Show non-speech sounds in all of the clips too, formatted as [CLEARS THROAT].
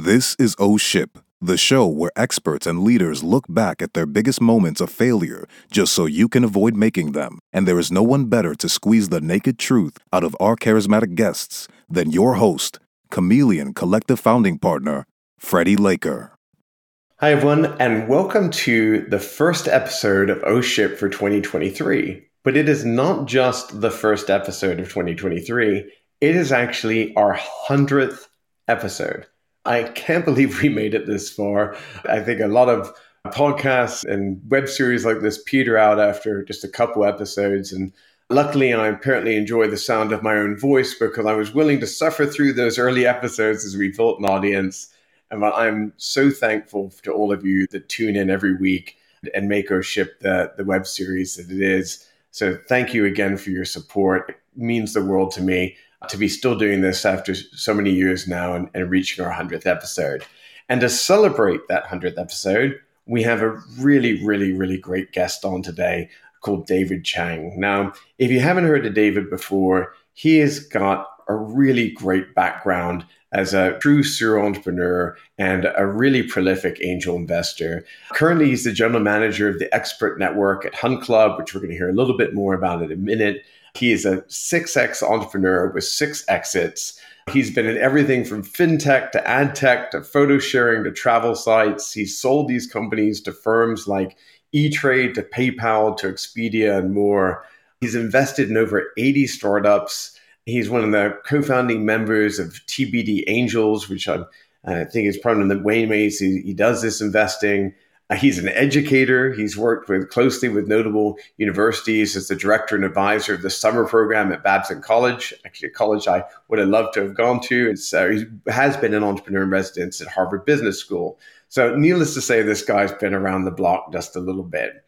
This is O Ship, the show where experts and leaders look back at their biggest moments of failure just so you can avoid making them. And there is no one better to squeeze the naked truth out of our charismatic guests than your host, Chameleon Collective founding partner, Freddie Laker. Hi, everyone, and welcome to the first episode of O Ship for 2023. But it is not just the first episode of 2023, it is actually our 100th episode. I can't [LAUGHS] believe we made it this far. I think a lot of podcasts and web series like this peter out after just a couple episodes. And luckily, I apparently enjoy the sound of my own voice because I was willing to suffer through those early episodes as we built an audience. And I'm so thankful to all of you that tune in every week and make O Ship the, the web series that it is. So thank you again for your support. It means the world to me to be still doing this after so many years now and, and reaching our 100th episode. And to celebrate that 100th episode, we have a really, really, really great guest on today called David Chang. Now, if you haven't heard of David before, he has got a really great background as a true serial entrepreneur and a really prolific angel investor. Currently, he's the general manager of the expert network at Hunt Club, which we're going to hear a little bit more about in a minute. He is a 6X entrepreneur with six exits. He's been in everything from fintech to ad tech to photo sharing to travel sites. He's sold these companies to firms like E Trade to PayPal to Expedia and more. He's invested in over 80 startups He's one of the co-founding members of TBD Angels, which I, I think is part of the Waymates. He, he does this investing. He's an educator. He's worked with closely with notable universities as the director and advisor of the summer program at Babson College, actually a college I would have loved to have gone to. Uh, he has been an entrepreneur in residence at Harvard Business School. So, needless to say, this guy's been around the block just a little bit.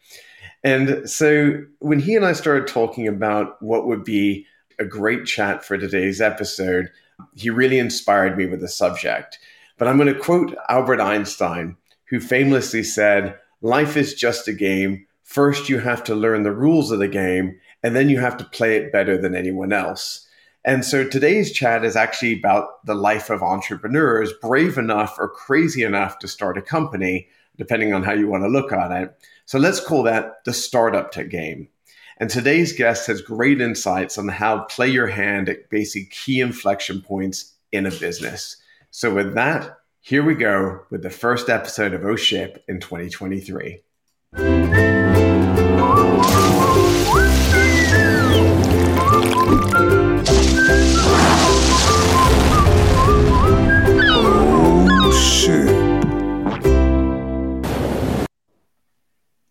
And so, when he and I started talking about what would be a great chat for today's episode. He really inspired me with the subject. But I'm going to quote Albert Einstein, who famously said, Life is just a game. First, you have to learn the rules of the game, and then you have to play it better than anyone else. And so today's chat is actually about the life of entrepreneurs brave enough or crazy enough to start a company, depending on how you want to look at it. So let's call that the startup game. And today's guest has great insights on how to play your hand at basic key inflection points in a business. So, with that, here we go with the first episode of O Ship in 2023.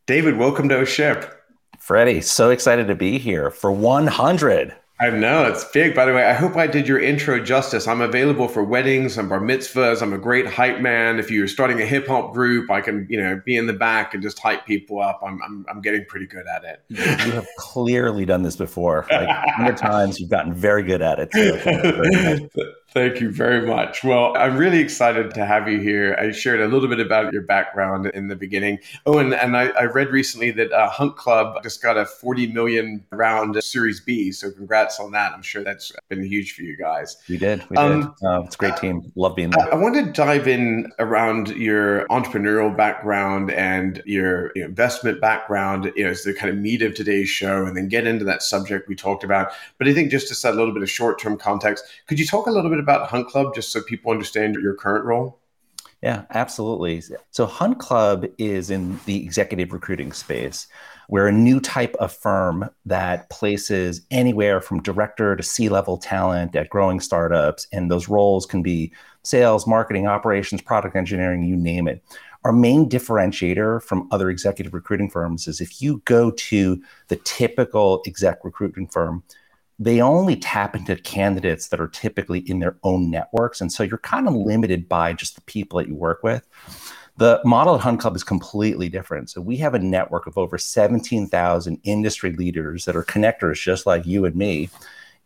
David, welcome to O Ship. Freddie, so excited to be here for 100. I know it's big. By the way, I hope I did your intro justice. I'm available for weddings and bar mitzvahs. I'm a great hype man. If you're starting a hip hop group, I can, you know, be in the back and just hype people up. I'm, I'm, I'm getting pretty good at it. You have clearly done this before. Like times, you've gotten very good at it. So [LAUGHS] Thank you very much. Well, I'm really excited to have you here. I shared a little bit about your background in the beginning. Oh, and, and I, I read recently that uh, Hunt Club just got a 40 million round Series B. So congrats on that. I'm sure that's been huge for you guys. We did. We um, did. Uh, it's a great team. Love being there. I, I want to dive in around your entrepreneurial background and your, your investment background. You know, it's the kind of meat of today's show, and then get into that subject we talked about. But I think just to set a little bit of short term context, could you talk a little bit about Hunt Club just so people understand your current role? Yeah, absolutely. So Hunt Club is in the executive recruiting space. We're a new type of firm that places anywhere from director to C level talent at growing startups. And those roles can be sales, marketing, operations, product engineering, you name it. Our main differentiator from other executive recruiting firms is if you go to the typical exec recruiting firm, they only tap into candidates that are typically in their own networks. And so you're kind of limited by just the people that you work with. The model at Hunt Club is completely different. So we have a network of over 17,000 industry leaders that are connectors just like you and me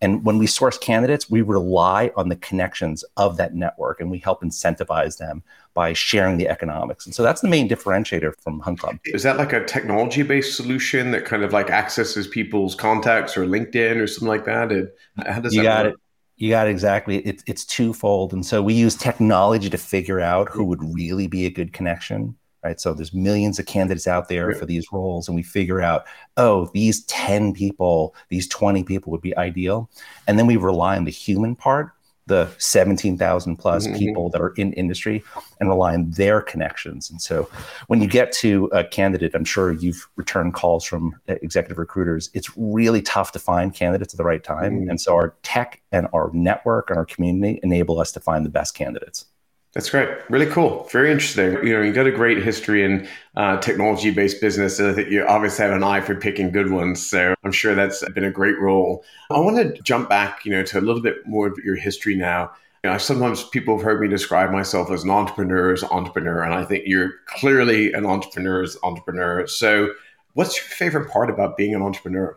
and when we source candidates, we rely on the connections of that network and we help incentivize them by sharing the economics. And so that's the main differentiator from Hunt Club. Is that like a technology based solution that kind of like accesses people's contacts or LinkedIn or something like that? how does you that got work? it. You got it exactly. It's it's twofold, and so we use technology to figure out who would really be a good connection. Right. So there's millions of candidates out there for these roles, and we figure out, oh, these 10 people, these 20 people would be ideal. And then we rely on the human part the 17,000 plus mm-hmm. people that are in industry and rely on their connections. And so when you get to a candidate, I'm sure you've returned calls from executive recruiters. It's really tough to find candidates at the right time. Mm-hmm. And so our tech and our network and our community enable us to find the best candidates. That's great. Really cool. Very interesting. You know, you've got a great history in uh, technology based business. I think you obviously have an eye for picking good ones. So I'm sure that's been a great role. I want to jump back, you know, to a little bit more of your history now. You know, sometimes people have heard me describe myself as an entrepreneur's entrepreneur, and I think you're clearly an entrepreneur's entrepreneur. So, what's your favorite part about being an entrepreneur?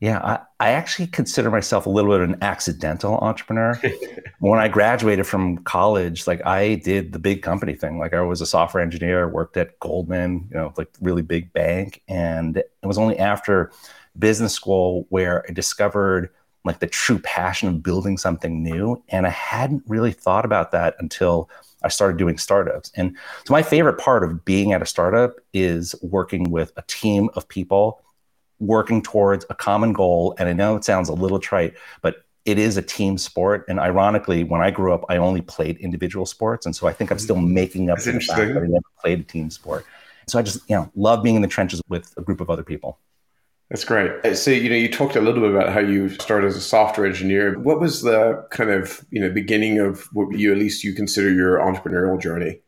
Yeah, I, I actually consider myself a little bit of an accidental entrepreneur. [LAUGHS] when I graduated from college, like I did the big company thing. Like I was a software engineer, worked at Goldman, you know, like really big bank. And it was only after business school where I discovered like the true passion of building something new. And I hadn't really thought about that until I started doing startups. And so my favorite part of being at a startup is working with a team of people working towards a common goal. And I know it sounds a little trite, but it is a team sport. And ironically, when I grew up, I only played individual sports. And so I think I'm still mm-hmm. making up for the fact that I never played a team sport. So I just, you know, love being in the trenches with a group of other people. That's great. So, you know, you talked a little bit about how you started as a software engineer. What was the kind of, you know, beginning of what you, at least you consider your entrepreneurial journey?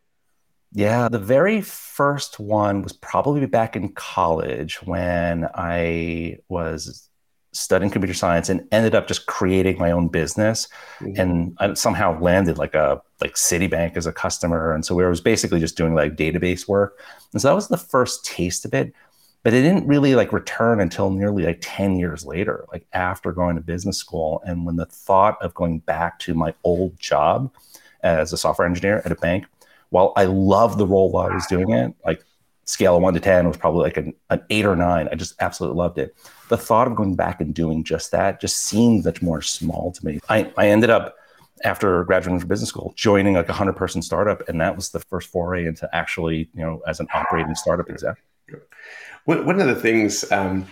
Yeah, the very first one was probably back in college when I was studying computer science and ended up just creating my own business mm-hmm. and I somehow landed like a like Citibank as a customer and so we was basically just doing like database work and so that was the first taste of it but it didn't really like return until nearly like 10 years later like after going to business school and when the thought of going back to my old job as a software engineer at a bank while I love the role while I was doing it, like scale of one to 10 was probably like an, an eight or nine. I just absolutely loved it. The thought of going back and doing just that just seemed much more small to me. I, I ended up, after graduating from business school, joining like a 100 person startup. And that was the first foray into actually, you know, as an operating startup exec. One of the things um,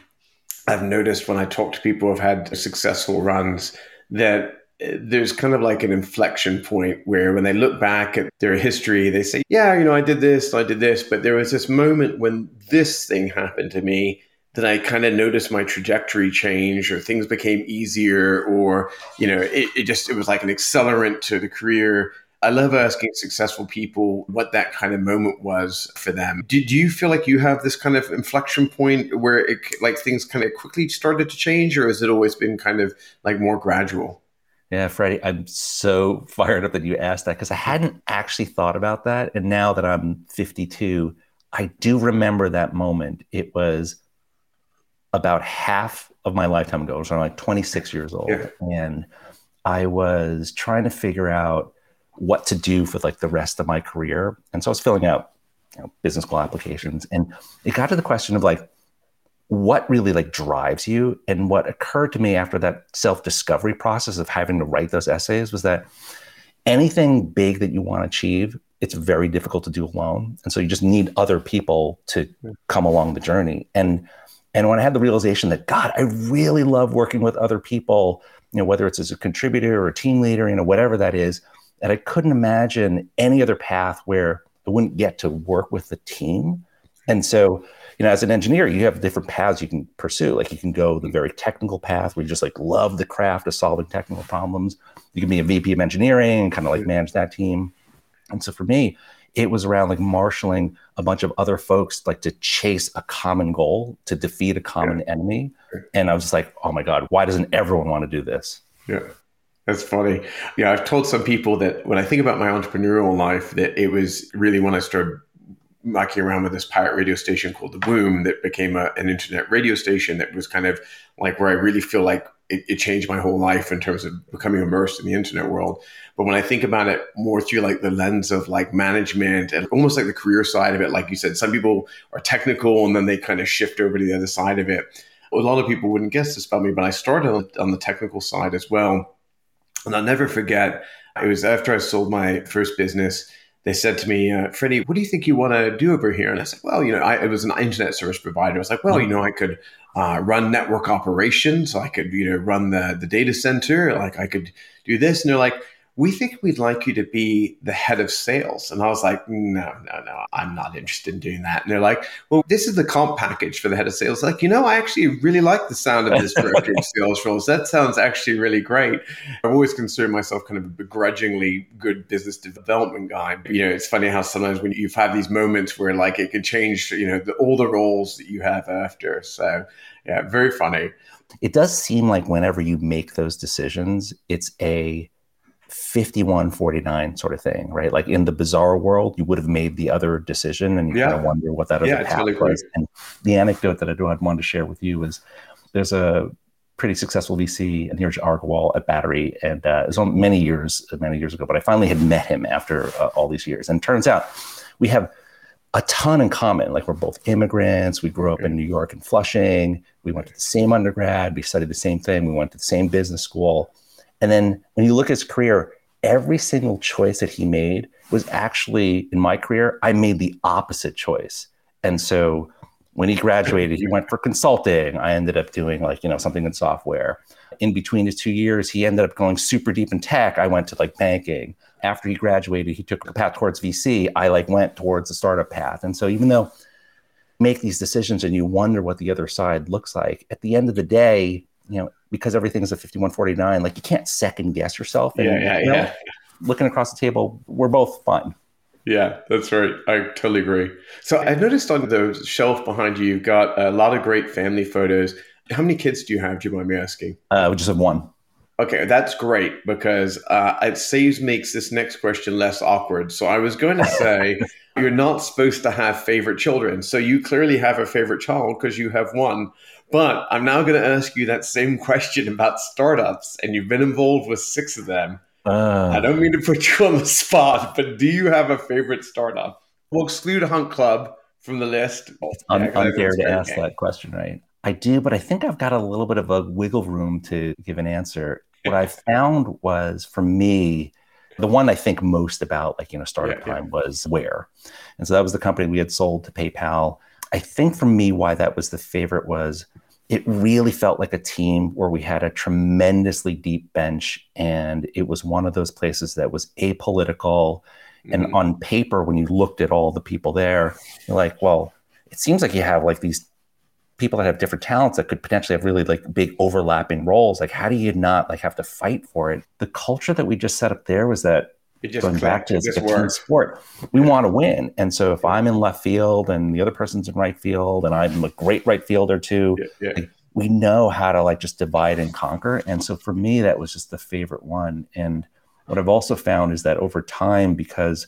I've noticed when I talk to people who've had successful runs that there's kind of like an inflection point where when they look back at their history, they say, Yeah, you know, I did this, I did this, but there was this moment when this thing happened to me that I kind of noticed my trajectory change or things became easier or, you know, it, it just, it was like an accelerant to the career. I love asking successful people what that kind of moment was for them. Did you feel like you have this kind of inflection point where it, like things kind of quickly started to change or has it always been kind of like more gradual? Yeah, Freddie, I'm so [LAUGHS] fired up that you asked that because I hadn't actually thought about that. And now that I'm 52, I do remember that moment. It was about half of my lifetime ago. I was like 26 years old. Yeah. And I was trying to figure out what to do for like the rest of my career. And so I was filling out you know, business school applications. And it got to the question of like, what really like drives you and what occurred to me after that self-discovery process of having to write those essays was that anything big that you want to achieve it's very difficult to do alone and so you just need other people to hmm. come along the journey. And and when i had the realization that god i really love working with other people you know whether it's as a contributor or a team leader you know whatever that is and i couldn't imagine any other path where i wouldn't get to work with the team. And so you know, as an engineer, you have different paths you can pursue. Like you can go the very technical path where you just like love the craft of solving technical problems. You can be a VP of engineering and kind of like manage that team. And so for me, it was around like marshaling a bunch of other folks like to chase a common goal to defeat a common yeah. enemy. And I was just like, oh my God, why doesn't everyone want to do this? Yeah. That's funny. Yeah, I've told some people that when I think about my entrepreneurial life, that it was really when I started mucking around with this pirate radio station called The Boom that became a, an internet radio station that was kind of like where I really feel like it, it, changed my whole life in terms of becoming immersed in the internet world. But when I think about it more through like the lens of like management and almost like the career side of it, like you said, some people are technical and then they kind of shift over to the other side of it. A lot of people wouldn't guess this about me, but I started on the technical side as well And I'll never forget, it was after I sold my first business. They said to me, uh, Freddie, what do you think you want to do over here? And I said, well, you know, I, it was an internet service provider. I was like, well, you know, I could uh, run network operations. I could, you know, run the, the data center. Like I could do this. And they're like, we think we'd like you to be the head of sales. And I was like, no, no, no, I'm not interested in doing that. And they're like, well, this is the comp package for the head of sales. Like, you know, I actually really like the sound of this director of [LAUGHS] sales roles. That sounds actually really great. I've always considered myself kind of a begrudgingly good business development guy. You know, it's funny how sometimes when you've had these moments where like it can change, you know, the, all the roles that you have after. So yeah, very funny. It does seem like whenever you make those decisions, it's a 51 49 sort of thing, right? Like in the bizarre world, you would have made the other decision and you yeah. kind of wonder what that other yeah, path really was. And the anecdote that I do want to share with you is there's a pretty successful VC and Neeraj Agrawal at Battery. And uh, it was many years, many years ago, but I finally had met him after uh, all these years. And turns out we have a ton in common. Like we're both immigrants. We grew up in New York and Flushing. We went to the same undergrad. We studied the same thing. We went to the same business school and then when you look at his career, every single choice that he made was actually in my career, I made the opposite choice. And so when he graduated, he went for consulting. I ended up doing like, you know, something in software. In between his two years, he ended up going super deep in tech. I went to like banking. After he graduated, he took a path towards VC. I like went towards the startup path. And so even though make these decisions and you wonder what the other side looks like, at the end of the day, you know, because everything's a 5149, like you can't second guess yourself. And, yeah, yeah, you know, yeah. Looking across the table, we're both fine. Yeah, that's right. I totally agree. So I noticed on the shelf behind you, you've got a lot of great family photos. How many kids do you have? Do you mind me asking? Uh, we just have one. Okay, that's great because uh, it saves makes this next question less awkward. So I was going [LAUGHS] to say you're not supposed to have favorite children. So you clearly have a favorite child because you have one. But I'm now going to ask you that same question about startups, and you've been involved with six of them. Uh, I don't mean to put you on the spot, but do you have a favorite startup? We'll exclude Hunt Club from the list. I'm, yeah, unfair to ask game. that question, right? I do, but I think I've got a little bit of a wiggle room to give an answer. What I found was for me, the one I think most about, like, you know, startup yeah, time yeah. was Where. And so that was the company we had sold to PayPal. I think for me, why that was the favorite was it really felt like a team where we had a tremendously deep bench. And it was one of those places that was apolitical. Mm-hmm. And on paper, when you looked at all the people there, you're like, well, it seems like you have like these people that have different talents that could potentially have really like big overlapping roles. Like, how do you not like have to fight for it? The culture that we just set up there was that it just going back to a team sport. We want to win, and so if I'm in left field and the other person's in right field, and I'm a great right fielder too, yeah, yeah. Like, we know how to like just divide and conquer. And so for me, that was just the favorite one. And what I've also found is that over time, because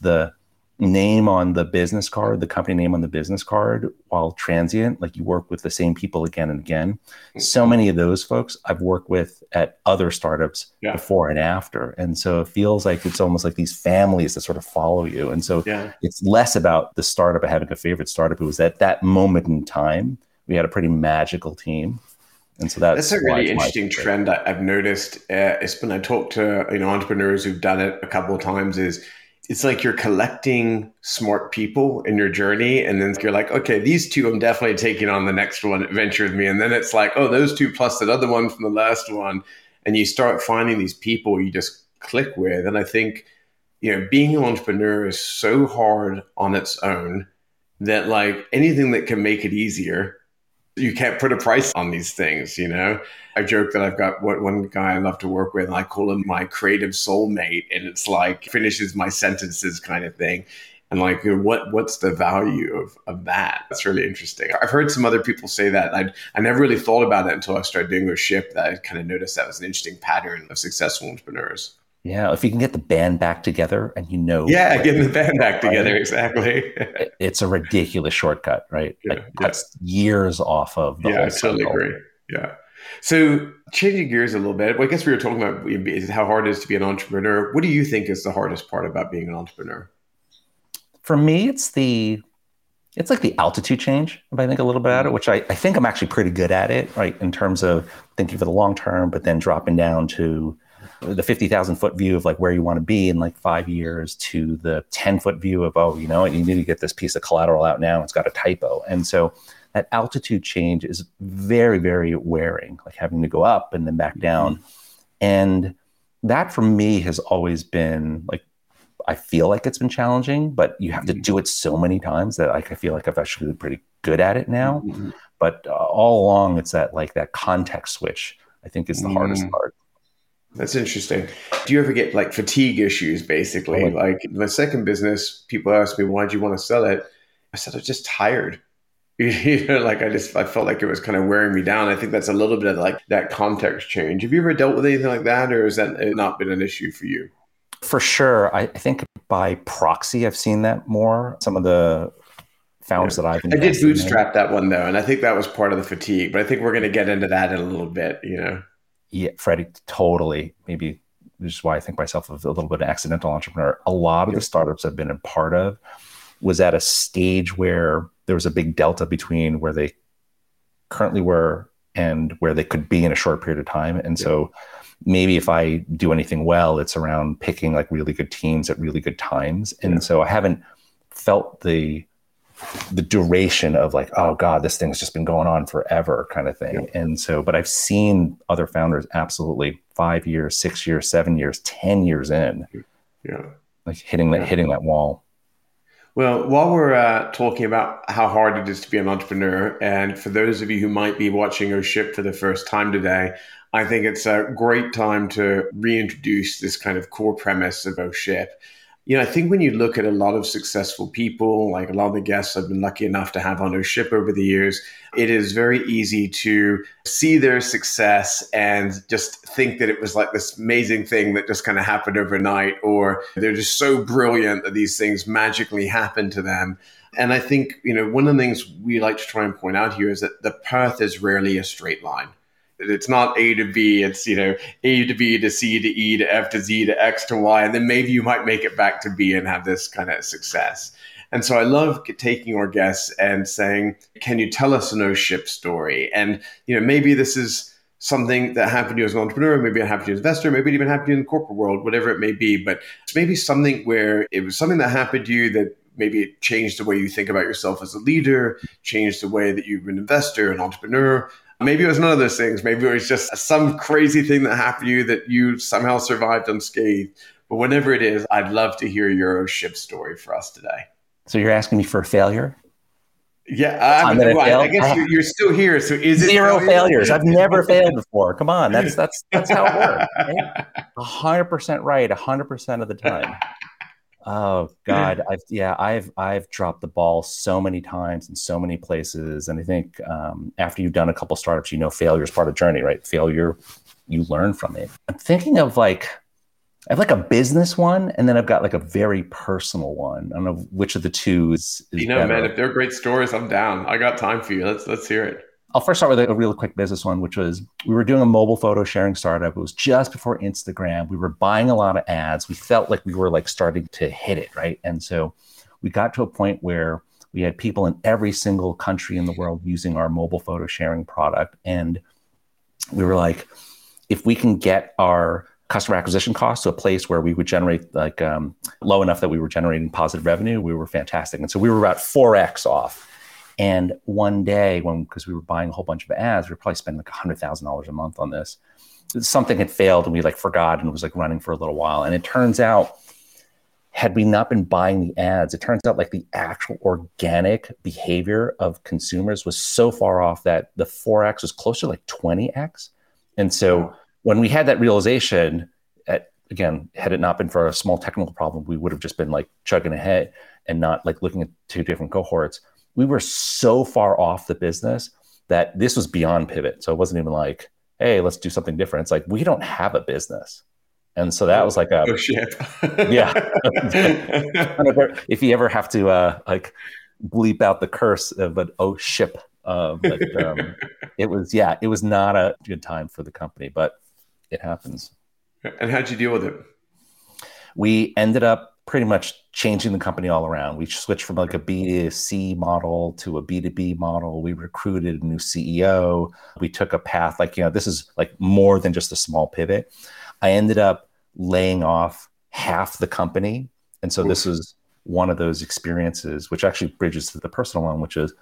the name on the business card, the company name on the business card, while transient, like you work with the same people again and again. So many of those folks I've worked with at other startups yeah. before and after. And so it feels like it's almost like these families that sort of follow you. And so yeah. it's less about the startup having a favorite startup. It was at that moment in time, we had a pretty magical team. And so that's, that's a really interesting trend I've noticed. Uh, it's when I talk to you know entrepreneurs who've done it a couple of times is it's like you're collecting smart people in your journey and then you're like okay these two i'm definitely taking on the next one adventure with me. And then it's like oh those two plus that other one from the last one. And you start finding these people you just click with. And i think you know being an entrepreneur is so hard on its own that like anything that can make it easier you can't put a price on these things, you know? I joke that I've got what one guy I love to work with, and I call him my creative soulmate, and it's like finishes my sentences kind of thing. And like, what what's the value of, of that? That's really interesting. I've heard some other people say that. I I never really thought about it until I started doing a ship. That I kind of noticed that was an interesting pattern of successful entrepreneurs. Yeah, if you can get the band back together and you know. Yeah, getting the band back together, exactly. it's a ridiculous shortcut, right? Yeah, like, yeah. years off of the Yeah, I totally agree. Yeah. So changing gears a little bit, well, I guess we were talking about how hard it is to be an entrepreneur. What do you think is the hardest part about being an entrepreneur? For me, it's the it's like the altitude change, if I think a little bit at it, mm. which I, I think I'm actually pretty good at it, right? In terms of thinking for the long term, but then dropping down to the 50,000 foot view of like where you want to be in like five years to the 10 foot view of, oh, you know what, you need to get this piece of collateral out now. It's got a typo. And so that altitude change is very, very wearing, like having to go up and then back mm-hmm. down. Mm-hmm. And that for me has always been like, I feel like it's been challenging, but you have to mm-hmm. do it so many times that like, I feel like I've actually been pretty good at it now. Mm-hmm. But uh, all along, it's that like that context switch, I think is the hardest mm. part. That's interesting. Do you ever get like fatigue issues basically? Oh, like the second business, people ask me, why do you want to sell it? I said, I'm just tired. [LAUGHS] you know, like I just I felt like it was kind of wearing me down. I think that's a little bit of like that context change. Have you ever dealt with anything like that, or has that uh, not been an issue for you? For sure, I think by proxy, I've seen that more. Some of the founders yeah. that I've I did bootstrap in. that one though, and I think that was part of the fatigue. But I think we're going to get into that in a little bit. You know. Yeah, Freddie, totally. Maybe this is why I think myself a little bit of an accidental entrepreneur. A lot of the startups I've been a part of was at a stage where there was a big delta between where they currently were and where they could be in a short period of time. And yeah. so maybe if I do anything well, it's around picking like really good teams at really good times. And yeah. so I haven't felt the the duration of like, oh God, this thing's just been going on forever kind of thing. Yeah. And so, but I've seen other founders absolutely five years, six years, seven years, 10 years in. Yeah. Like hitting that, hitting that wall. Well, while we're uh, talking about how hard it is to be an entrepreneur, and for those of you who might be watching Oh Ship for the first time today, I think it's a great time to reintroduce this kind of core premise of Oh Ship you know, I think when you look at a lot of successful people, like a lot of the guests I've been lucky enough to have on our ship over the years, it is very easy to see their success and just think that it was like this amazing thing that just kind of happened overnight, or they're just so brilliant that these things magically happen to them. And I think, you know, one of the things we like to try and point out here is that the path is rarely a straight line. It's not A to B. It's you know A to B to C to E to F to Z to X to Y, and then maybe you might make it back to B and have this kind of success. And so I love taking our guests and saying, "Can you tell us an O ship story?" And you know maybe this is something that happened to you as an entrepreneur, maybe it happened to you as an investor, maybe it even happened to you in the corporate world, whatever it may be. But it's maybe something where it was something that happened to you that maybe it changed the way you think about yourself as a leader, changed the way that you're an investor, an entrepreneur, Maybe it was none of those things. Maybe it was just some crazy thing that happened to you that you somehow survived unscathed. But whatever it is, I'd love to hear your ship story for us today. So you're asking me for a failure? Yeah, I, mean, well, I guess you're, you're, still here. So is zero failures? I've never failed before. Come on, that's that's that's how it works. [LAUGHS] hundred percent right, hundred percent of the time. Oh [LAUGHS] God, I've yeah, I've I've dropped the ball so many times in so many places, and I think um, after you've done a couple startups, you know failure is part of the journey, right? Failure, you learn from it. I'm thinking of like I have like a business one, and then I've got like a very personal one. I don't know which of the two is. is you know, better. man, if they're great stories, I'm down. I got time for you. Let's let's hear it. I'll first start with a, real quick business one, which was we were doing a mobile photo sharing startup. It was just before Instagram. We were buying a lot of ads. We felt like we were like starting to hit it, right? And so we got to a point where we had people in every single country in the world using our mobile photo sharing product. And we were like, if we can get our customer acquisition costs to a place where we would generate like um, low enough that we were generating positive revenue, we were fantastic. And so we were about 4x off and one day, when because we were buying a whole bunch of ads, we were probably spending like hundred thousand dollars a month on this. Something had failed, and we like forgot, and it was like running for a little while. And it turns out, had we not been buying the ads, it turns out like the actual organic behavior of consumers was so far off that the four x was closer to like twenty x. And so when we had that realization, at, again, had it not been for a small technical problem, we would have just been like chugging ahead and not like looking at two different cohorts we were so far off the business that this was beyond pivot. So it wasn't even like, hey, let's do something different. It's like we don't have a business. And so that was like a oh shit. [LAUGHS] yeah. if you ever have to uh, like bleep out the curse of an oh ship, uh, but um, [LAUGHS] it was yeah, it was not a good time for the company, but it happens. And how'd you deal with it? We ended up pretty much changing the company all around. We switched from like a B2C model to a B2B model. We recruited a new CEO. We took a path like, you know, this is like more than just a small pivot. I ended up laying off half the company. And so this was one of those experiences, which actually bridges to the personal one, which is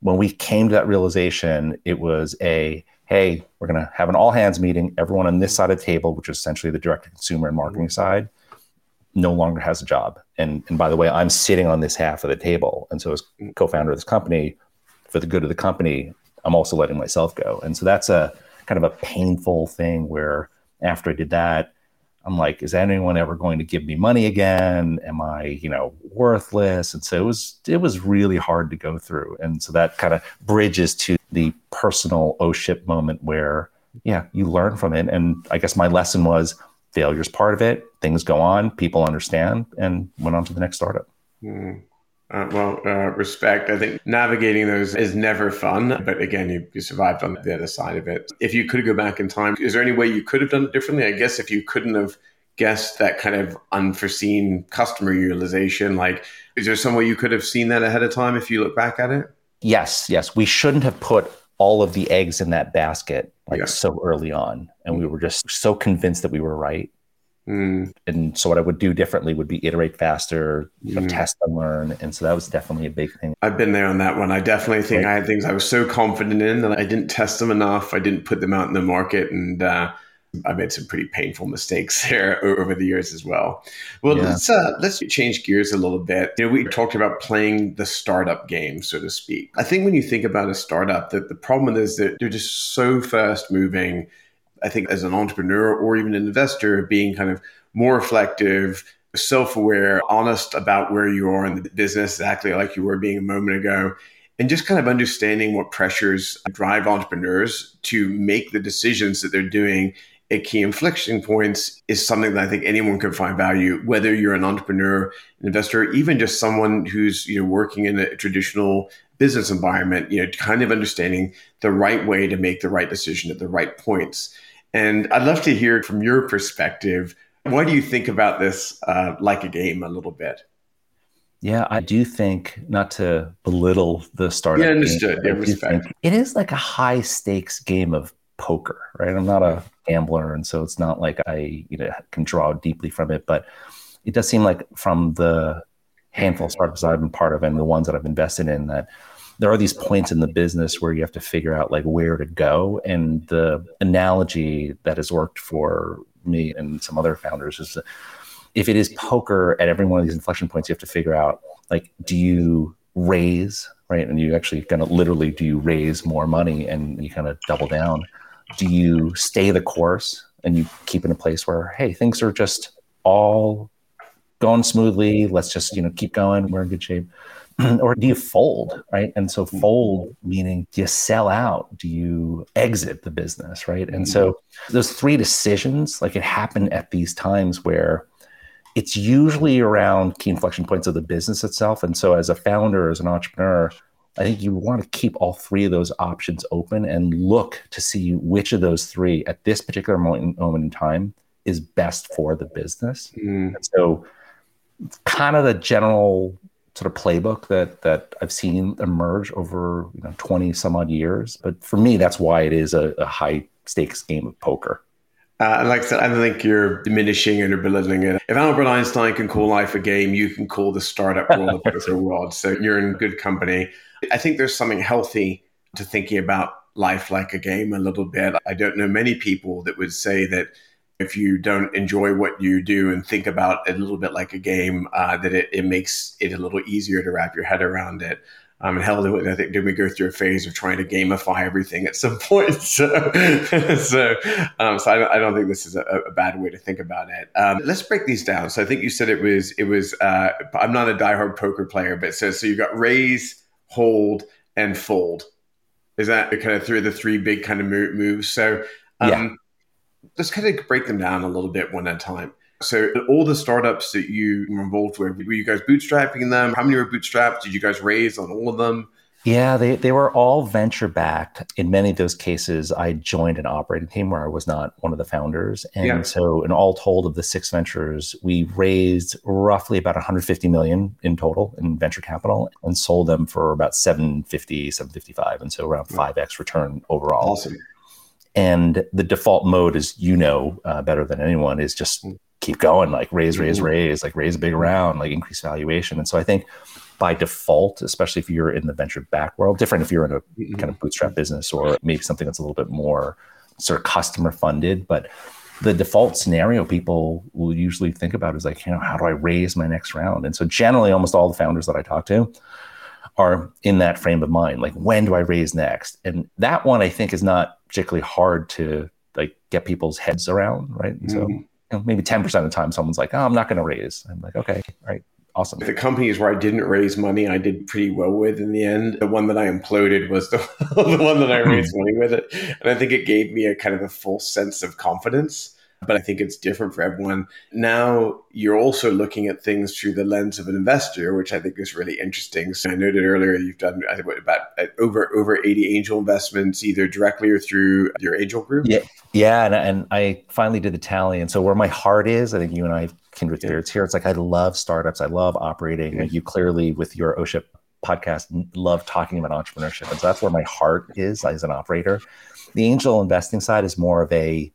when we came to that realization, it was a hey, we're going to have an all hands meeting. Everyone on this side of the table, which is essentially the direct to consumer and marketing side, no longer has a job. And, and by the way, I'm sitting on this half of the table. And so, as co founder of this company, for the good of the company, I'm also letting myself go. And so, that's a kind of a painful thing where after I did that, I'm like, is anyone ever going to give me money again? Am I, you know, worthless? And so it was it was really hard to go through. And so that kind of bridges to the personal oh shit moment where, yeah, you learn from it. And I guess my lesson was failure's part of it. Things go on, people understand, and went on to the next startup. Mm. Uh, well, uh, respect. I think navigating those is never fun, but again, you, you survived on the other side of it. If you could go back in time, is there any way you could have done it differently? I guess if you couldn't have guessed that kind of unforeseen customer utilization, like, is there some way you could have seen that ahead of time if you look back at it? Yes, yes. We shouldn't have put all of the eggs in that basket like yeah. so early on, and we were just so convinced that we were right Mm. And so what I would do differently would be iterate faster, mm. test and learn. And so that was definitely a big thing. I've been there on that one. I definitely think right. I had things I was so confident in that I didn't test them enough. I didn't put them out in the market. And uh, I made some pretty painful mistakes [LAUGHS] there over the years as well. Well, yeah. let's uh, let's change gears a little bit. You know, we talked about playing the startup game, so to speak. I think when you think about a startup, that the problem is that they're just so fast moving I think as an entrepreneur or even an investor, being kind of more reflective, self aware, honest about where you are in the business, exactly like you were being a moment ago, and just kind of understanding what pressures drive entrepreneurs to make the decisions that they're doing at key inflection points is something that I think anyone can find value, whether you're an entrepreneur, an investor, even just someone who's you know working in a traditional business environment, you know, kind of understanding the right way to make the right decision at the right points. And I'd love to hear from your perspective. What do you think about this uh, like a game a little bit? Yeah, I do think not to belittle the startup. Yeah, understood. Game, yeah, respect. It is like a high stakes game of poker, right? I'm not a gambler, and so it's not like I you know can draw deeply from it, but it does seem like from the handful of startups I've been part of and the ones that I've invested in that there are these points in the business where you have to figure out like where to go. And the analogy that has worked for me and some other founders is if it is poker at every one of these inflection points, you have to figure out like, do you raise, right? And you actually kind of literally, do you raise more money and you kind of double down? Do you stay the course and you keep in a place where, hey, things are just all going smoothly. Let's just, you know, keep going. We're in good shape. [CLEARS THROAT] or do you fold, right? And so fold meaning do you sell out? Do you exit the business, right? And so mm-hmm. those three decisions, like it happened at these times where it's usually around key inflection points of the business itself. And so as a founder, as an entrepreneur, I think you want to keep all three of those options open and look to see which of those three at this particular moment, moment in time is best for the business. Mm. so kind of the general sort of playbook that that I've seen emerge over you know 20 some odd years. But for me, that's why it is a, a high stakes game of poker. Uh, like I said, I don't think you're diminishing or belittling it. If Albert Einstein can call life a game, you can call the startup [LAUGHS] world a world. So you're in good company. I think there's something healthy to thinking about life like a game a little bit. I don't know many people that would say that if you don't enjoy what you do and think about it a little bit like a game, uh, that it, it makes it a little easier to wrap your head around it. Um, and hell, I think did we go through a phase of trying to gamify everything at some [LAUGHS] point? So, [LAUGHS] so, um, so I, don't, I, don't, think this is a, a, bad way to think about it. Um, let's break these down. So I think you said it was it was. Uh, I'm not a diehard poker player, but so so you got raise, hold, and fold. Is that kind of three of the three big kind of moves? So um, yeah let's kind of break them down a little bit one at a time. So, all the startups that you were involved with, were you guys bootstrapping them? How many were bootstrapped? Did you guys raise on all of them? Yeah, they, they were all venture backed. In many of those cases, I joined an operating team where I was not one of the founders. And yeah. so, in all told, of the six ventures, we raised roughly about 150 million in total in venture capital and sold them for about 750, 755. And so, around 5x return overall. Awesome And the default mode, is you know uh, better than anyone, is just mm. keep going, like raise, raise, mm-hmm. raise, like raise a big round, like increase valuation. And so I think by default, especially if you're in the venture back world, different if you're in a mm-hmm. kind of bootstrap business or maybe something that's a little bit more sort of customer funded. But the default scenario people will usually think about is like, you know, how do I raise my next round? And so generally, almost all the founders that I talk to are in that frame of mind. Like, when do I raise next? And that one I think is not particularly hard to like get people's heads around, right? And so mm-hmm. you know, maybe 10% of the time someone's like, oh, I'm not going to raise. I'm like, okay, right. Awesome. The companies where I didn't raise money, I did pretty well with in the end. The one that I imploded was the, [LAUGHS] the one that I hmm. raised money with it. And I think it gave me a kind of a full sense of confidence but I think it's different for everyone. Now you're also looking at things through the lens of an investor, which I think is really interesting. So I noted earlier you've done I think about uh, over over 80 angel investments, either directly or through your angel group. Yeah, yeah, and, and I finally did the tally, and so where my heart is, I think you and I kindred spirits here. It's like I love startups, I love operating. Yeah. You clearly with your OSHIP podcast love talking about entrepreneurship, and so that's where my heart is as an operator. The angel investing side is more of a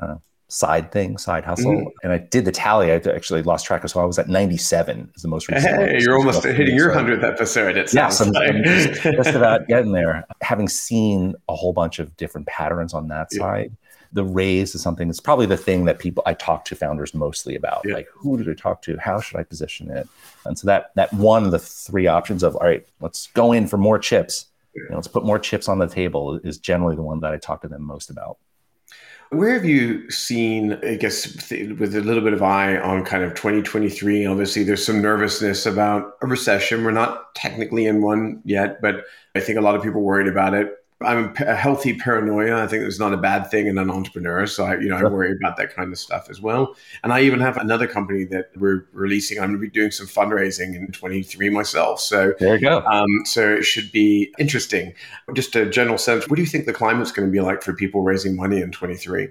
uh, side thing, side hustle. Mm-hmm. And I did the tally. I actually lost track of so I was at 97 is the most recent. Hey, you're almost hitting your 100th episode. It yes, I'm, like. I'm just, [LAUGHS] just, about getting there. Having seen a whole bunch of different patterns on that yeah. side, the raise is something that's probably the thing that people I talk to founders mostly about. Yeah. Like who did I talk to? How should I position it? And so that that one of the three options of all right, let's go in for more chips. You know, let's put more chips on the table is generally the one that I talk to them most about. Where have you seen, I guess, with a little bit of eye on kind of 2023? Obviously, there's some nervousness about a recession. We're not technically in one yet, but I think a lot of people worried about it. I'm a healthy paranoia. I think it's not a bad thing in an entrepreneur. So I, you know, I worry about that kind of stuff as well. And I even have another company that we're releasing. I'm going to be doing some fundraising in 23 myself. So there you go. Um, so it should be interesting. Just a general sense. What do you think the climate's going to be like for people raising money in 23?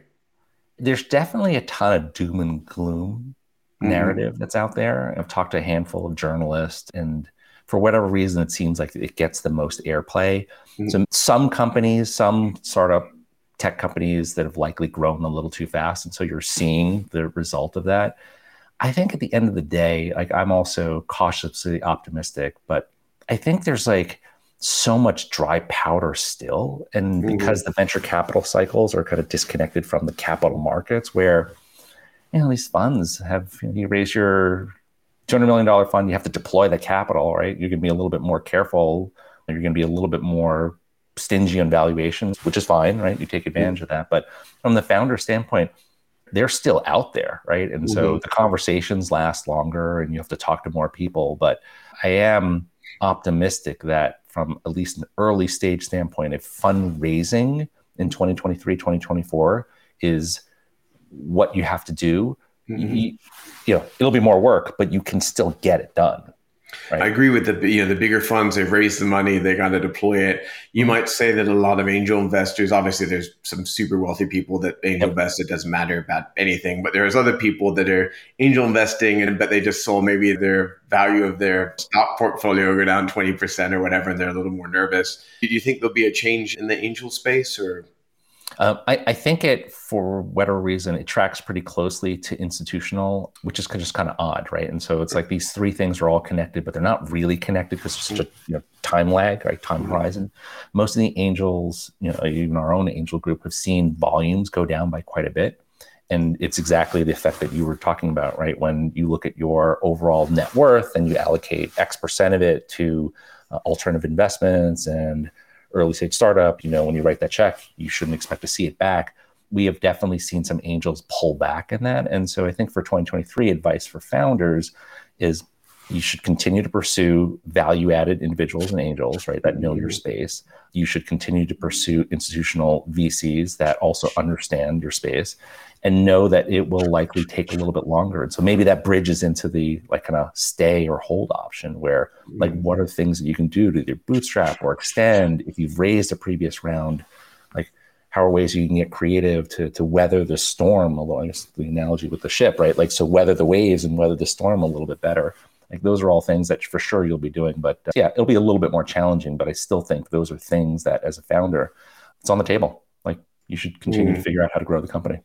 There's definitely a ton of doom and gloom mm-hmm. narrative that's out there. I've talked to a handful of journalists and for whatever reason, it seems like it gets the most airplay. Mm-hmm. So some companies, some startup tech companies that have likely grown a little too fast, and so you're seeing the result of that. I think at the end of the day, like I'm also cautiously optimistic, but I think there's like so much dry powder still, and mm-hmm. because the venture capital cycles are kind of disconnected from the capital markets, where you know these funds have you, know, you raise your $200 million fund, you have to deploy the capital, right? You're going to be a little bit more careful. You're going to be a little bit more stingy on valuations, which is fine, right? You take advantage of that. But from the founder standpoint, they're still out there, right? And so mm-hmm. the conversations last longer and you have to talk to more people. But I am optimistic that from at least an early stage standpoint, if fundraising in 2023, 2024 is what you have to do, mm-hmm. you, you, know, it'll be more work, but you can still get it done. Right? I agree with the you know the bigger funds. They've raised the money. They got to deploy it. You might say that a lot of angel investors. Obviously, there's some super wealthy people that angel yep. invest. It doesn't matter about anything. But there's other people that are angel investing, and but they just saw maybe their value of their stock portfolio go down twenty percent or whatever, and they're a little more nervous. Do you think there'll be a change in the angel space, or um, I, I, think it, for whatever reason, it tracks pretty closely to institutional, which is just kind of odd, right? And so it's like these three things are all connected, but they're not really connected because there's such a you know, time lag, right? Time mm-hmm. horizon. Most of the angels, you know, even our own angel group, have seen volumes go down by quite a bit. And it's exactly the effect that you were talking about, right? When you look at your overall net worth and you allocate X percent of it to uh, alternative investments and early stage startup, you know, when you write that check, you shouldn't expect to see it back. We have definitely seen some angels pull back in that. And so I think for 2023, advice for founders is you should continue to pursue value added individuals and angels, right, that know your mm-hmm. space. You should continue to pursue institutional VCs that also understand your space and know that it will likely take a little bit longer. And so maybe that bridges into the like kind of stay or hold option where like mm-hmm. what are things that you can do to either bootstrap or extend if you've raised a previous round, like how are ways you can get creative to to weather the storm, although I guess the analogy with the ship, right? Like so weather the waves and weather the storm a little bit better. Like those are all things that for sure you'll be doing. But uh, yeah, it'll be a little bit more challenging, but I still think those are things that as a founder, it's on the table Like you should continue mm. to figure out how to grow the company.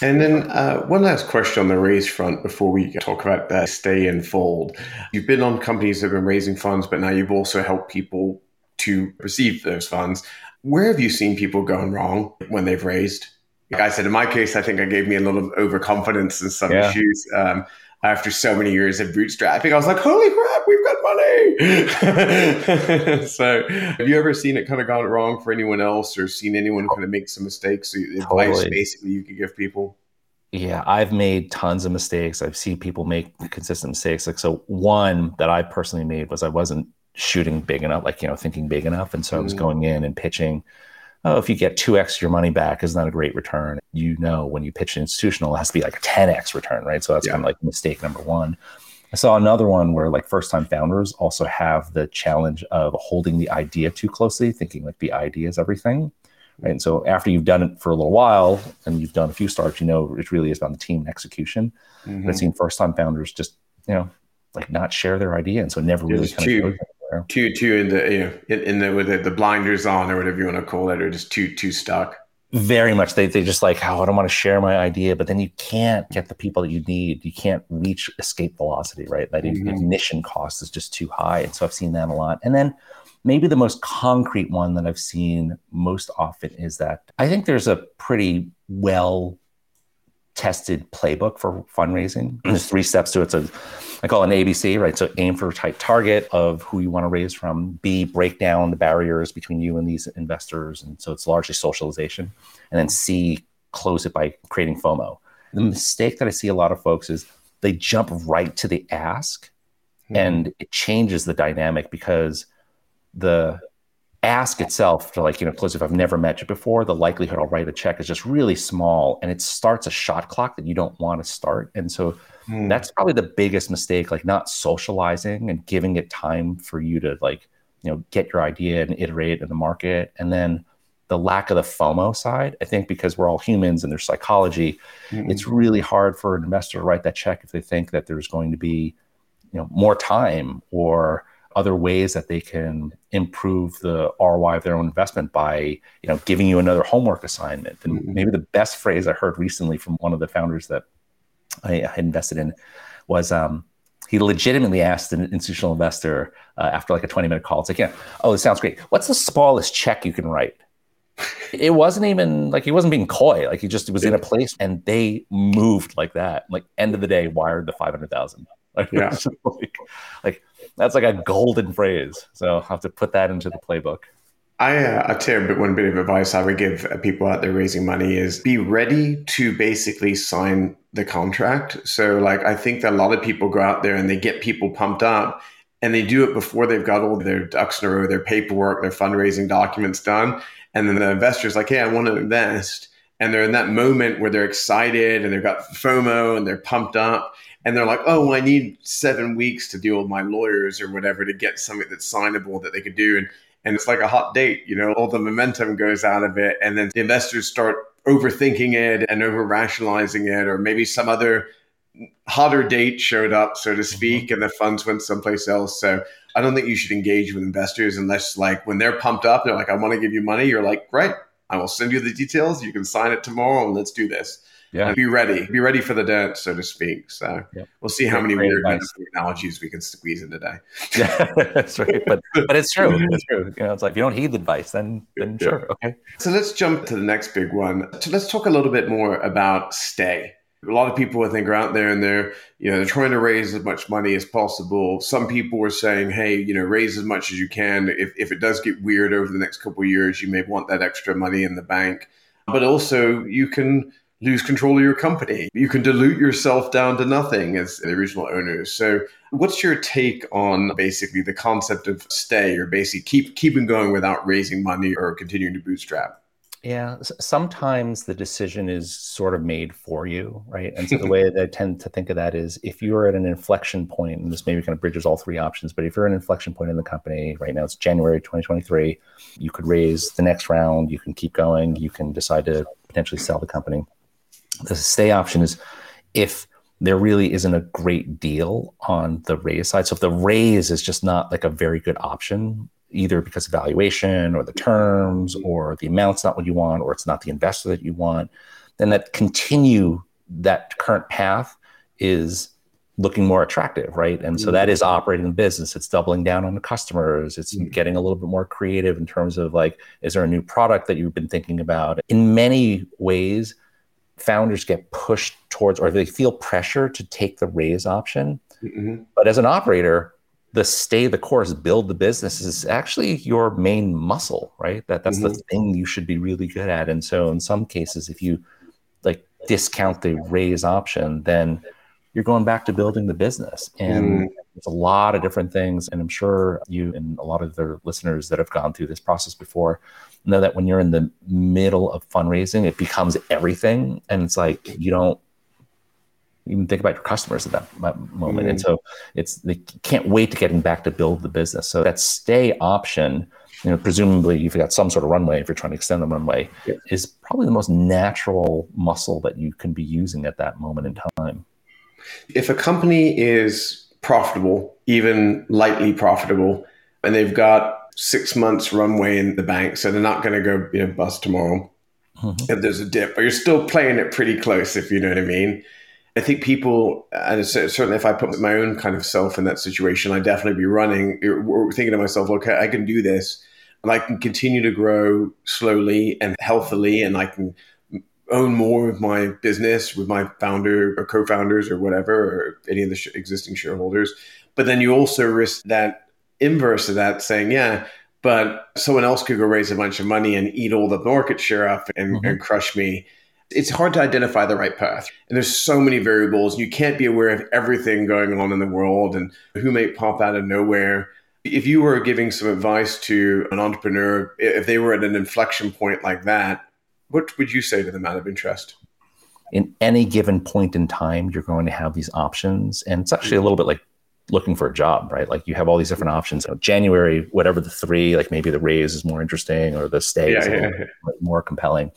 And then uh, one last question on the raise front before we talk about that stay and fold. You've been on companies that have been raising funds, but now you've also helped people to receive those funds. Where have you seen people going wrong when they've raised? Like I said, in my case, I think I gave me a little overconfidence in some yeah. issues. Um, after so many years of bootstrapping, I was like, holy crap, we've got money. [LAUGHS] so have you ever seen it kind of gone wrong for anyone else or seen anyone kind of make some mistakes? Totally. Advice basically you could give people? Yeah, I've made tons of mistakes. I've seen people make consistent mistakes. Like, so one that I personally made was I wasn't shooting big enough, like, you know, thinking big enough. And so mm. I was mm. going in and pitching oh, if you get 2x your money back, isn't that a great return? You know, when you pitch an institutional, it has to be like a 10x return, right? So that's yeah. kind of like mistake number one. I saw another one where like first time founders also have the challenge of holding the idea too closely, thinking like the idea is everything. Right. And so after you've done it for a little while and you've done a few starts, you know it really is about the team and execution. Mm-hmm. But I've seen first time founders just, you know, like not share their idea. And so never really kind of too too in the you know in, in the with the, the, blinders on or whatever you want to call it, or just too too stuck. Very much. They they just like, oh, I don't want to share my idea, but then you can't get the people that you need. You can't reach escape velocity, right? That mm-hmm. ignition cost is just too high, and so I've seen that a lot. And then maybe the most concrete one that I've seen most often is that I think there's a pretty well tested playbook for fundraising. There's three steps to it. So I call it an ABC, right? So aim for a tight target of who you want to raise from. B, break down the barriers between you and these investors. And so it's largely socialization. And then C, close it by creating FOMO. The mistake that I see a lot of folks is they jump right to the ask mm-hmm. and it changes the dynamic because the ask itself to like you know close if i've never met you before the likelihood i'll write a check is just really small and it starts a shot clock that you don't want to start. And so mm. that's probably the biggest mistake like not socializing and giving it time for you to like you know get your idea and iterate in the market. And then the lack of the fomo side i think because we're all humans and there's psychology mm it's really hard for an investor to write that check if they think that there's going to be you know more time or other ways that they can improve the ROI of their own investment by, you know, giving you another homework assignment. And mm-hmm. maybe the best phrase I heard recently from one of the founders that I, I invested in was um, he legitimately asked an institutional investor uh, after like a 20 minute call, it's like, yeah, oh, this sounds great. What's the smallest check you can write? it wasn't even like he wasn't being coy. Like he just was in a place and they moved like that. Like end of the day, wired the 500,000. Like, [LAUGHS] yeah. like, like that's like a golden phrase. So I'll have to put that into the playbook. I, uh, I tell you one bit of advice I would give people out there raising money is be ready to basically sign the contract. So, like, I think that a lot of people go out there and they get people pumped up and they do it before they've got all their ducks in a row, their paperwork, their fundraising documents done. And then the investor's like, hey, I want to invest. And they're in that moment where they're excited and they've got FOMO and they're pumped up and they're like, oh, I need seven weeks to deal with my lawyers or whatever to get something that's signable that they could do. And, and it's like a hot date, you know, all the momentum goes out of it. And then the investors start overthinking it and over rationalizing it, or maybe some other hotter date showed up, so to speak, mm-hmm. and the funds went someplace else. So I don't think you should engage with investors unless, like, when they're pumped up, they're like, I want to give you money. You're like, great, I will send you the details. You can sign it tomorrow and let's do this yeah. be ready, be ready for the dance, so to speak. So yeah. we'll see how many weird analogies we can squeeze in today. [LAUGHS] yeah, that's right. But but it's true. [LAUGHS] It's true. You know, it's like if you don't heed the advice, then then yeah. sure, okay. So let's jump to the next big one. So let's talk a little bit more about stay. A lot of people I think are out there and they're, you know, they're trying to raise as much money as possible. Some people were saying, hey, you know, raise as much as you can. If, if it does get weird over the next couple of years, you may want that extra money in the bank. But also you can lose control of your company. You can dilute yourself down to nothing as the original owners. So, what's your take on basically the concept of stay or basically keep keeping going without raising money or continuing to bootstrap? Yeah, sometimes the decision is sort of made for you, right? And so the way that I tend to think of that is if you're at an inflection point, and this maybe kind of bridges all three options, but if you're at an inflection point in the company right now, it's January 2023, you could raise the next round, you can keep going, you can decide to potentially sell the company the stay option is if there really isn't a great deal on the raise side. So if the raise is just not like a very good option, either because of valuation or the terms or the amount's not what you want or it's not the investor that you want, then that continue that current path is looking more attractive, right? And so that is operating the business. It's doubling down on the customers. It's mm-hmm. getting a little bit more creative in terms of like, is there a new product that you've been thinking about? In many ways, founders get pushed towards or they feel pressure to take the raise option. Mm-hmm. But as an operator, the stay the course, build the business is actually your main muscle, right? That that's mm-hmm. the thing you should be really good at. And so in some cases, if you like discount the raise option, then you're going back to building the business. And mm. There's a lot of different things. And I'm sure you and a lot of the listeners that have gone through this process before know that when you're in the middle of fundraising, it becomes everything. And it's like you don't even think about your customers at that moment. Mm. And so it's they can't wait to getting back to build the business. So that stay option, you know, presumably you've got some sort of runway if you're trying to extend the runway, yeah. is probably the most natural muscle that you can be using at that moment in time. If a company is profitable, even lightly profitable, and they've got six months runway in the bank, so they're not going to go you know bust tomorrow mm-hmm. if there's a dip, but you're still playing it pretty close, if you know what I mean. I think people, and certainly if I put my own kind of self in that situation, I'd definitely be running, thinking to myself, okay, I can do this, and I can continue to grow slowly and healthily, and I can own more of my business with my founder or co-founders or whatever, or any of the sh- existing shareholders. But then you also risk that inverse of that, saying, yeah, but someone else could go raise a bunch of money and eat all the market share up and, mm-hmm. and crush me. It's hard to identify the right path. And there's so many variables. You can't be aware of everything going on in the world and who may pop out of nowhere. If you were giving some advice to an entrepreneur, if they were at an inflection point like that, what would you say to them out of interest? In any given point in time, you're going to have these options. And it's actually a little bit like looking for a job, right? Like you have all these different options. So January, whatever the three, like maybe the raise is more interesting or the stay yeah, is yeah, yeah. more compelling.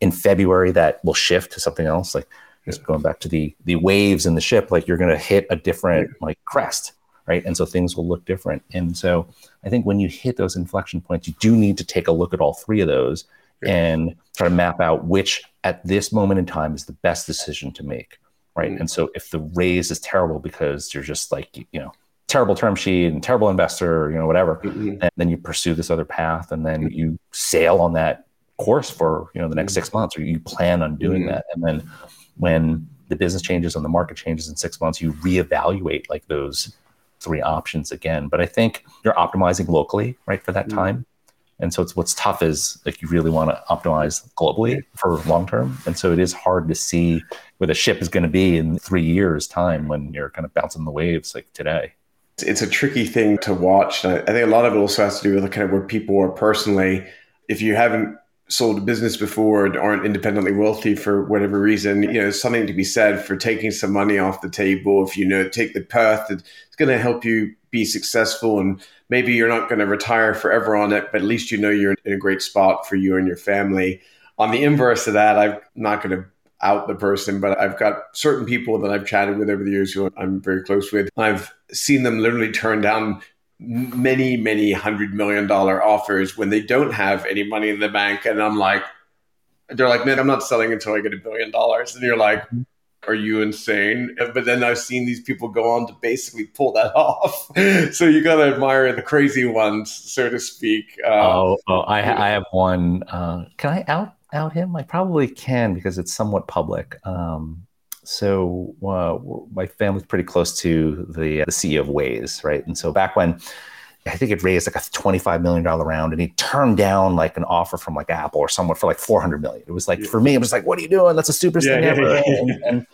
In February, that will shift to something else. Like just going back to the the waves in the ship, like you're going to hit a different like crest, right? And so things will look different. And so I think when you hit those inflection points, you do need to take a look at all three of those and try to map out which at this moment in time is the best decision to make right mm-hmm. and so if the raise is terrible because you're just like you know terrible term sheet and terrible investor you know whatever mm-hmm. and then you pursue this other path and then mm-hmm. you sail on that course for you know the next mm-hmm. six months or you plan on doing mm-hmm. that and then when the business changes and the market changes in six months you reevaluate like those three options again but i think you're optimizing locally right for that mm-hmm. time and so it's what's tough is like you really want to optimize globally for long term. And so it is hard to see where the ship is going to be in three years' time when you're kind of bouncing the waves like today. It's a tricky thing to watch. I think a lot of it also has to do with kind of where people are personally. If you haven't sold a business before and aren't independently wealthy for whatever reason, you know, something to be said for taking some money off the table. If you know, take the path that's going to help you be successful and maybe you're not going to retire forever on it, but at least you know you're in a great spot for you and your family. On the inverse of that, I'm not going to out the person, but I've got certain people that I've chatted with over the years who I'm very close with. I've seen them literally turn down many, many hundred million dollar offers when they don't have any money in the bank. And I'm like, they're like, man, I'm not selling until I get a billion dollars. And you're like, are you insane? But then I've seen these people go on to basically pull that [LAUGHS] off. so you got to admire the crazy ones, so to speak. Uh, oh, oh, I, I have one. Uh, can I out out him? I probably can because it's somewhat public. Um, so uh, my family's pretty close to the, the CEO of Waze, right? And so back when I think it raised like a $25 million round and he turned down like an offer from like Apple or someone for like 400 million. It was like, yeah. for me, it was like, what are you doing? That's the stupidest yeah, thing yeah, ever. And, and,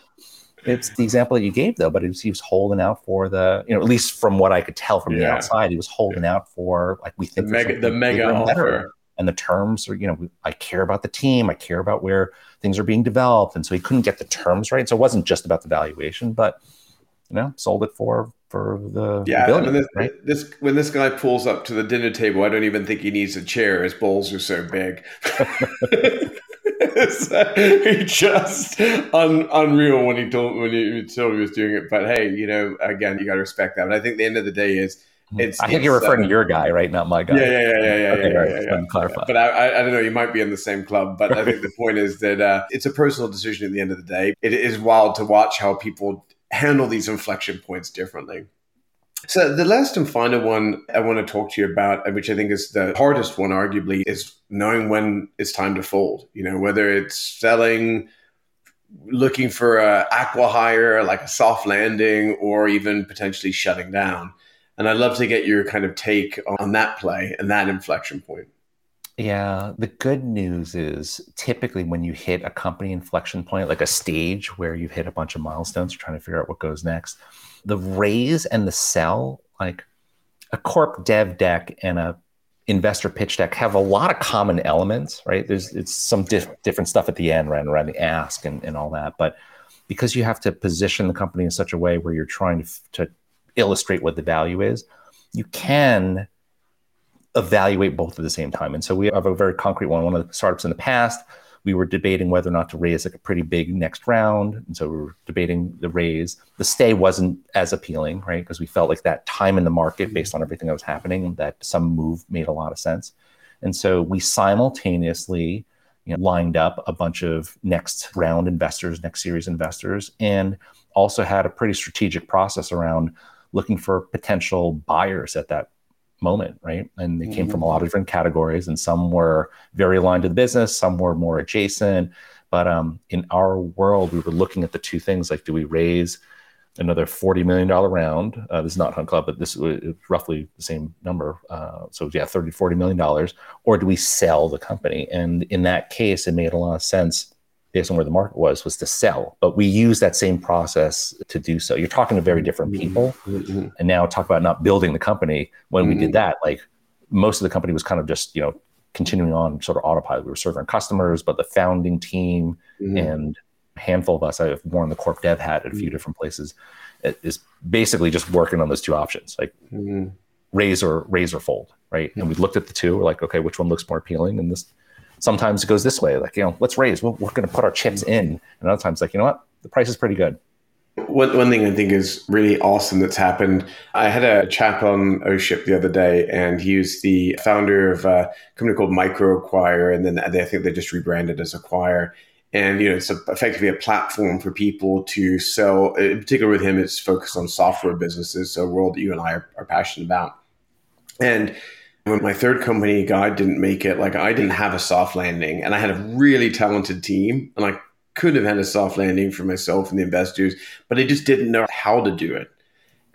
it's the example that you gave though, but was, he was holding out for the, you know, at least from what I could tell from the outside, he was holding out for like, we think the mega, the mega offer. And the terms are, you know, I care about the team. I care about where things are being developed. And so he couldn't get the terms right. So it wasn't just about the valuation, but, you know, sold it for for the yeah. Billion, when this, right? this when this guy pulls up to the dinner table, I don't even think he needs a chair. His bowls are so big. [LAUGHS] he just un, unreal when he told when he, told he was doing it. But hey, you know, again, you got to respect that. But I think the end of the day is It's, I think you're referring uh, to your guy, right? Not my guy. Yeah, yeah, yeah, yeah, yeah. okay, yeah, right. yeah, yeah. Clarify. But I, I don't know. You might be in the same club, but I think the [LAUGHS] point is that uh, it's a personal decision at the end of the day. It is wild to watch how people handle these inflection points differently. So the last and final one I want to talk to you about, uh, which I think is the hardest one, arguably, is knowing when it's time to fold. You know, whether it's selling, looking for a acqui-hire, like a soft landing, or even potentially shutting down. And I'd love to get your kind of take on that play and that inflection point. Yeah, the good news is typically when you hit a company inflection point, like a stage where you've hit a bunch of milestones, you're trying to figure out what goes next. The raise and the sell, like a corp dev deck and a investor pitch deck, have a lot of common elements, right? There's it's some different stuff at the end, right, around the ask and, and all that, but because you have to position the company in such a way where you're trying to, to illustrate what the value is, you can evaluate both at the same time. And so we have a very concrete one. One of the startups in the past, we were debating whether or not to raise like a pretty big next round. And so we were debating the raise. The stay wasn't as appealing, right? Because we felt like that time in the market, mm-hmm. based on everything that was happening, that some move made a lot of sense. And so we simultaneously you know, lined up a bunch of next round investors, next series investors, and also had a pretty strategic process around looking for potential buyers at that moment, right? And they mm-hmm. came from a lot of different categories, and some were very aligned to the business, some were more adjacent. But um, in our world, we were looking at the two things like, do we raise another $40 million round? Uh, this is not Hunt Club, but this is roughly the same number. Uh, so, yeah, 30, $40 million. Or do we sell the company? And in that case, it made a lot of sense based on where the market was, was to sell. But we use that same process to do so. You're talking to very different mm-hmm. people. Mm-hmm. And now talk about not building the company. When mm-hmm. we did mm-hmm. that, like most of the company was kind of just, you know, continuing on sort of autopilot. We were serving customers, but the founding team mm-hmm. and a handful of us, I've worn the corp dev hat at a few mm-hmm. different places, is basically just working on those two options, like raise or raise or fold, right? And we looked at the two, we're like, okay, which one looks more appealing? And this sometimes it goes this way, like, you know, let's raise, we're, we're going to put our chips in. And other times, like, you know what, the price is pretty good. One, one thing I think is really awesome that's happened. I had a chap on OSHIP the other day, and he was the founder of a company called MicroAcquire, and then I think they just rebranded as Acquire. And you know, it's a, effectively a platform for people to sell. Uh, in particular, with him, it's focused on software businesses, so a world that you and I are, are passionate about. And when my third company guy didn't make it, like I didn't have a soft landing and I had a really talented team and I could have had a soft landing for myself and the investors, but I just didn't know how to do it.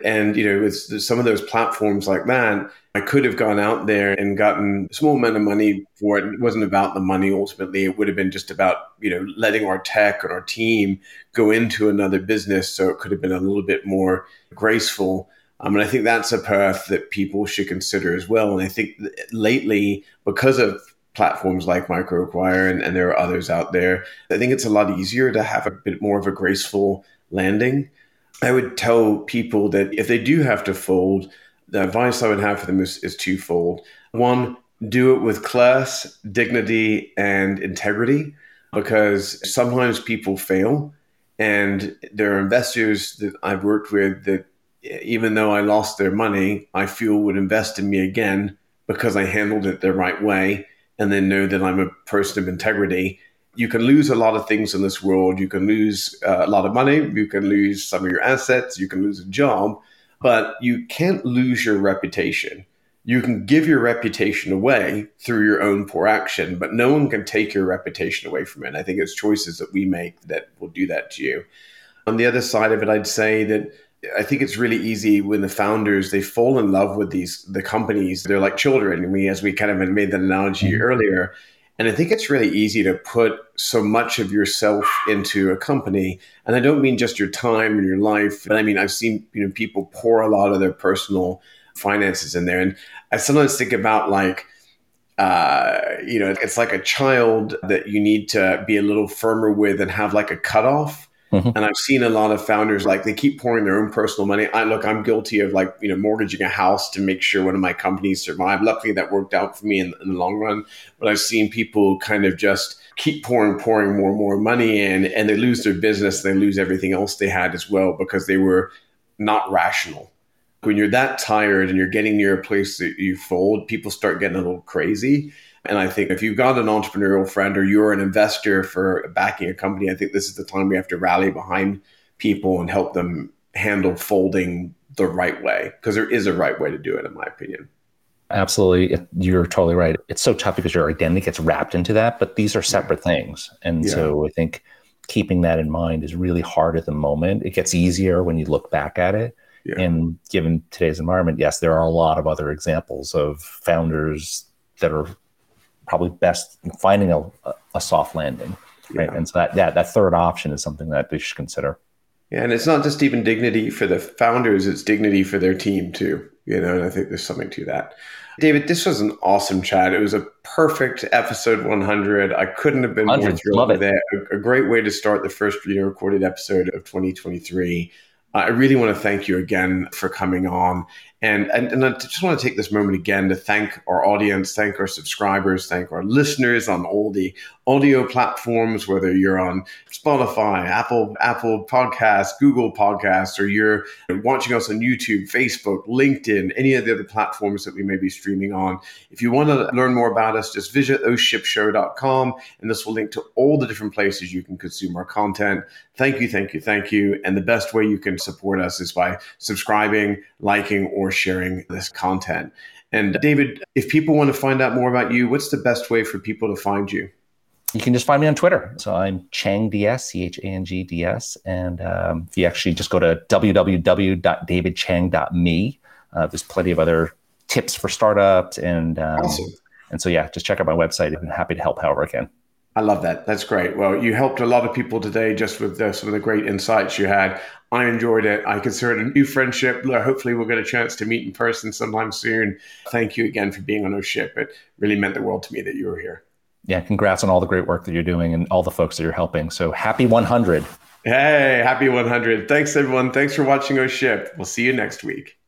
And, you know, with some of those platforms like that, I could have gone out there and gotten a small amount of money for it. It wasn't about the money ultimately. It would have been just about, you know, letting our tech and our team go into another business. So it could have been a little bit more graceful. Um, and I think that's a path that people should consider as well. And I think lately, because of platforms like MicroAcquire and, and there are others out there, I think it's a lot easier to have a bit more of a graceful landing. I would tell people that if they do have to fold, the advice I would have for them is, is twofold. One, do it with class, dignity, and integrity, because sometimes people fail. And there are investors that I've worked with that even though I lost their money, I feel would invest in me again because I handled it the right way and then know that I'm a person of integrity. You can lose a lot of things in this world. You can lose uh, a lot of money. You can lose some of your assets. You can lose a job, but you can't lose your reputation. You can give your reputation away through your own poor action, but no one can take your reputation away from it. I think it's choices that we make that will do that to you. On the other side of it, I'd say that I think it's really easy when the founders they fall in love with these the companies. They're like children. And we, as we kind of made that analogy mm-hmm. earlier, and I think it's really easy to put so much of yourself into a company. And I don't mean just your time and your life, but I mean I've seen you know people pour a lot of their personal finances in there. And I sometimes think about like uh, you know, it's like a child that you need to be a little firmer with and have like a cutoff Mm-hmm. And I've seen a lot of founders like they keep pouring their own personal money. I look, I'm guilty of like, you know, mortgaging a house to make sure one of my companies survive. Luckily that worked out for me in, in the long run. But I've seen people kind of just keep pouring, pouring more and more money in and they lose their business. They lose everything else they had as well because they were not rational. when you're that tired and you're getting near a place that you fold, people start getting a little crazy. And I think if you've got an entrepreneurial friend or you're an investor for backing a company, I think this is the time we have to rally behind people and help them handle folding the right way because there is a right way to do it, in my opinion. Absolutely. You're totally right. It's so tough because your identity gets wrapped into that, but these are separate things. And yeah. so I think keeping that in mind is really hard at the moment. It gets easier when you look back at it. Yeah. And given today's environment, yes, there are a lot of other examples of founders that are probably best in finding a, a soft landing. Right. Yeah. And so that, that that third option is something that they should consider. Yeah, and it's not just even dignity for the founders, it's dignity for their team too. You know, and I think there's something to that. David, this was an awesome chat. It was a perfect episode 100. I couldn't have been more thrilled with it. it. A, a, great way to start the first you know, recorded episode of 2023. Uh, I really want to thank you again for coming on. And, and, and I just want to take this moment again to thank our audience, thank our subscribers, thank our listeners on all the audio platforms, whether you're on Spotify, Apple, Apple Podcasts, Google Podcasts, or you're watching us on YouTube, Facebook, LinkedIn, any of the other platforms that we may be streaming on. If you want to learn more about us, just visit oshipshow.com and this will link to all the different places you can consume our content. Thank you, thank you, thank you. And the best way you can support us is by subscribing, liking, or sharing this content. And David, if people want to find out more about you, what's the best way for people to find you? You can just find me on Twitter. So I'm Chang DS, C H A N G D S. And um, if you actually just go to www.davidchang.me, uh, there's plenty of other tips for startups. And, um, awesome. and so, yeah, just check out my website. I'm happy to help however I can. I love that. That's great. Well, you helped a lot of people today just with the, some of the great insights you had. I enjoyed it. I consider it a new friendship. Hopefully, we'll get a chance to meet in person sometime soon. Thank you again for being on our ship. It really meant the world to me that you were here. Yeah, congrats on all the great work that you're doing and all the folks that you're helping. So happy 100. Hey, happy 100. Thanks, everyone. Thanks for watching our ship. We'll see you next week.